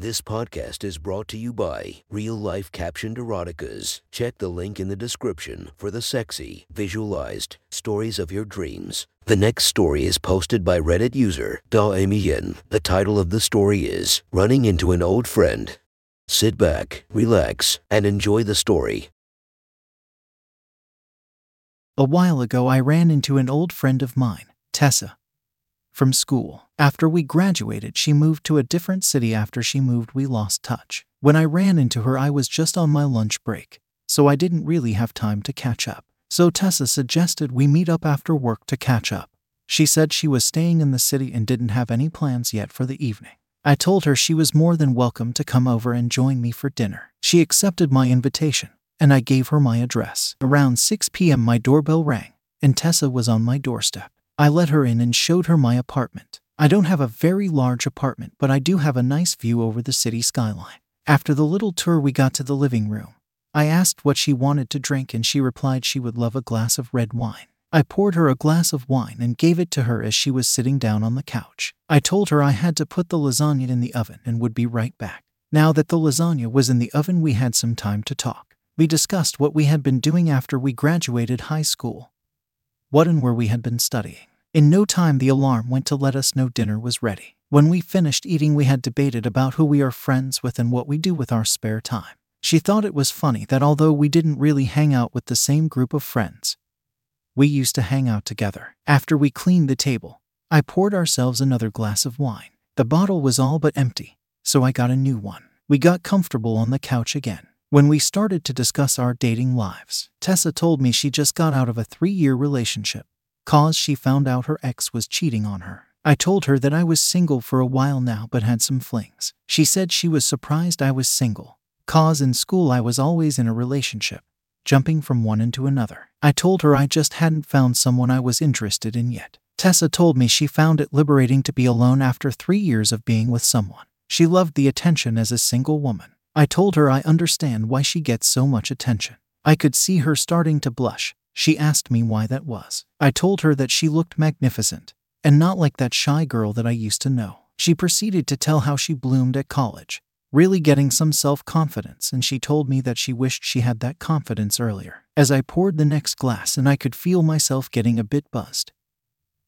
This podcast is brought to you by Real Life Captioned Eroticas. Check the link in the description for the sexy, visualized stories of your dreams. The next story is posted by Reddit user Da Amian. The title of the story is Running into an Old Friend. Sit back, relax, and enjoy the story. A while ago, I ran into an old friend of mine, Tessa, from school. After we graduated, she moved to a different city. After she moved, we lost touch. When I ran into her, I was just on my lunch break, so I didn't really have time to catch up. So Tessa suggested we meet up after work to catch up. She said she was staying in the city and didn't have any plans yet for the evening. I told her she was more than welcome to come over and join me for dinner. She accepted my invitation, and I gave her my address. Around 6 p.m., my doorbell rang, and Tessa was on my doorstep. I let her in and showed her my apartment. I don't have a very large apartment, but I do have a nice view over the city skyline. After the little tour, we got to the living room. I asked what she wanted to drink, and she replied she would love a glass of red wine. I poured her a glass of wine and gave it to her as she was sitting down on the couch. I told her I had to put the lasagna in the oven and would be right back. Now that the lasagna was in the oven, we had some time to talk. We discussed what we had been doing after we graduated high school, what and where we had been studying. In no time, the alarm went to let us know dinner was ready. When we finished eating, we had debated about who we are friends with and what we do with our spare time. She thought it was funny that although we didn't really hang out with the same group of friends, we used to hang out together. After we cleaned the table, I poured ourselves another glass of wine. The bottle was all but empty, so I got a new one. We got comfortable on the couch again. When we started to discuss our dating lives, Tessa told me she just got out of a three year relationship cause she found out her ex was cheating on her. I told her that I was single for a while now but had some flings. She said she was surprised I was single, cause in school I was always in a relationship, jumping from one into another. I told her I just hadn't found someone I was interested in yet. Tessa told me she found it liberating to be alone after three years of being with someone. She loved the attention as a single woman. I told her I understand why she gets so much attention. I could see her starting to blush. She asked me why that was. I told her that she looked magnificent, and not like that shy girl that I used to know. She proceeded to tell how she bloomed at college, really getting some self confidence, and she told me that she wished she had that confidence earlier. As I poured the next glass and I could feel myself getting a bit buzzed,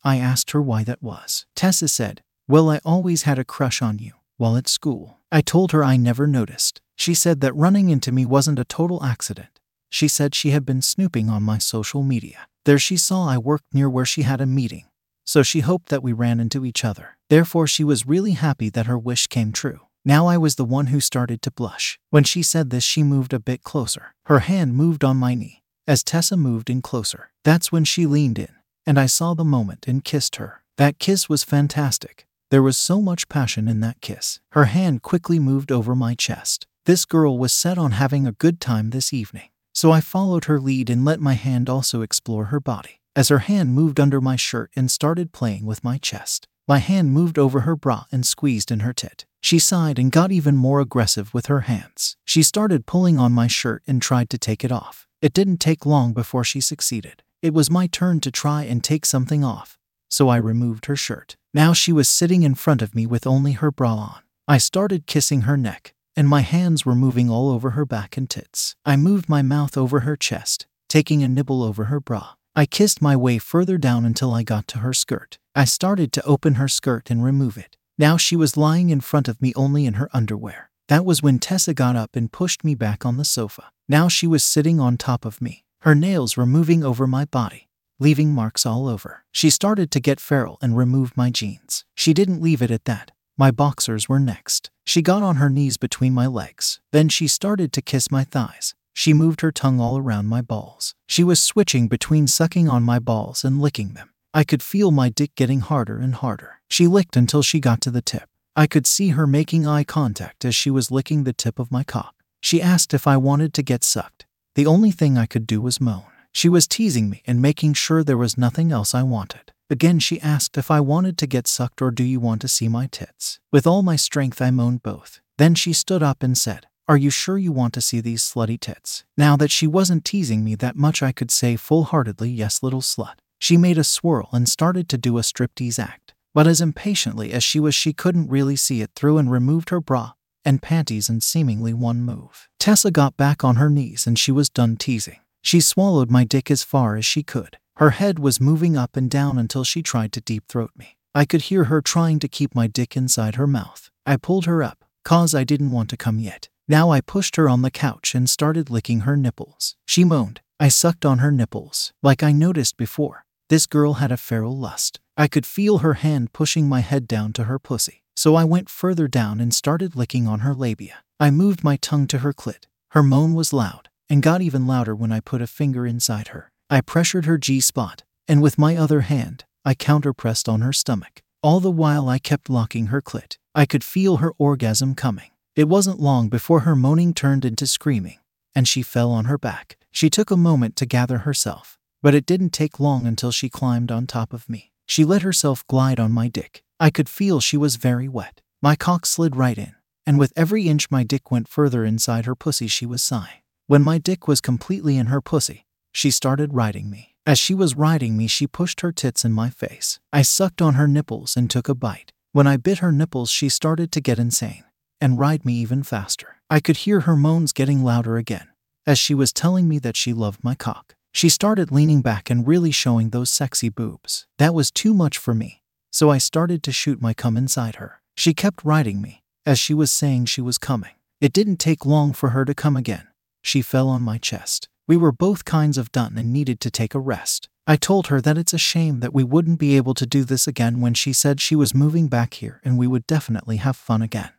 I asked her why that was. Tessa said, Well, I always had a crush on you while at school. I told her I never noticed. She said that running into me wasn't a total accident. She said she had been snooping on my social media. There she saw I worked near where she had a meeting, so she hoped that we ran into each other. Therefore, she was really happy that her wish came true. Now I was the one who started to blush. When she said this, she moved a bit closer. Her hand moved on my knee. As Tessa moved in closer, that's when she leaned in, and I saw the moment and kissed her. That kiss was fantastic. There was so much passion in that kiss. Her hand quickly moved over my chest. This girl was set on having a good time this evening. So I followed her lead and let my hand also explore her body. As her hand moved under my shirt and started playing with my chest, my hand moved over her bra and squeezed in her tit. She sighed and got even more aggressive with her hands. She started pulling on my shirt and tried to take it off. It didn't take long before she succeeded. It was my turn to try and take something off, so I removed her shirt. Now she was sitting in front of me with only her bra on. I started kissing her neck, and my hands were moving all over her back and tits. I moved my mouth over her chest, taking a nibble over her bra. I kissed my way further down until I got to her skirt. I started to open her skirt and remove it. Now she was lying in front of me only in her underwear. That was when Tessa got up and pushed me back on the sofa. Now she was sitting on top of me. Her nails were moving over my body, leaving marks all over. She started to get feral and remove my jeans. She didn't leave it at that. My boxers were next. She got on her knees between my legs. Then she started to kiss my thighs. She moved her tongue all around my balls. She was switching between sucking on my balls and licking them. I could feel my dick getting harder and harder. She licked until she got to the tip. I could see her making eye contact as she was licking the tip of my cock. She asked if I wanted to get sucked. The only thing I could do was moan. She was teasing me and making sure there was nothing else I wanted. Again, she asked if I wanted to get sucked or do you want to see my tits. With all my strength, I moaned both. Then she stood up and said, Are you sure you want to see these slutty tits? Now that she wasn't teasing me that much, I could say full heartedly, Yes, little slut. She made a swirl and started to do a striptease act. But as impatiently as she was, she couldn't really see it through and removed her bra and panties in seemingly one move. Tessa got back on her knees and she was done teasing. She swallowed my dick as far as she could. Her head was moving up and down until she tried to deep throat me. I could hear her trying to keep my dick inside her mouth. I pulled her up, cause I didn't want to come yet. Now I pushed her on the couch and started licking her nipples. She moaned. I sucked on her nipples. Like I noticed before, this girl had a feral lust. I could feel her hand pushing my head down to her pussy. So I went further down and started licking on her labia. I moved my tongue to her clit. Her moan was loud and got even louder when I put a finger inside her. I pressured her G spot, and with my other hand, I counterpressed on her stomach. All the while I kept locking her clit. I could feel her orgasm coming. It wasn't long before her moaning turned into screaming, and she fell on her back. She took a moment to gather herself, but it didn't take long until she climbed on top of me. She let herself glide on my dick. I could feel she was very wet. My cock slid right in, and with every inch my dick went further inside her pussy, she was sighing. When my dick was completely in her pussy, she started riding me. As she was riding me, she pushed her tits in my face. I sucked on her nipples and took a bite. When I bit her nipples, she started to get insane and ride me even faster. I could hear her moans getting louder again as she was telling me that she loved my cock. She started leaning back and really showing those sexy boobs. That was too much for me, so I started to shoot my cum inside her. She kept riding me as she was saying she was coming. It didn't take long for her to come again. She fell on my chest. We were both kinds of done and needed to take a rest. I told her that it's a shame that we wouldn't be able to do this again when she said she was moving back here and we would definitely have fun again.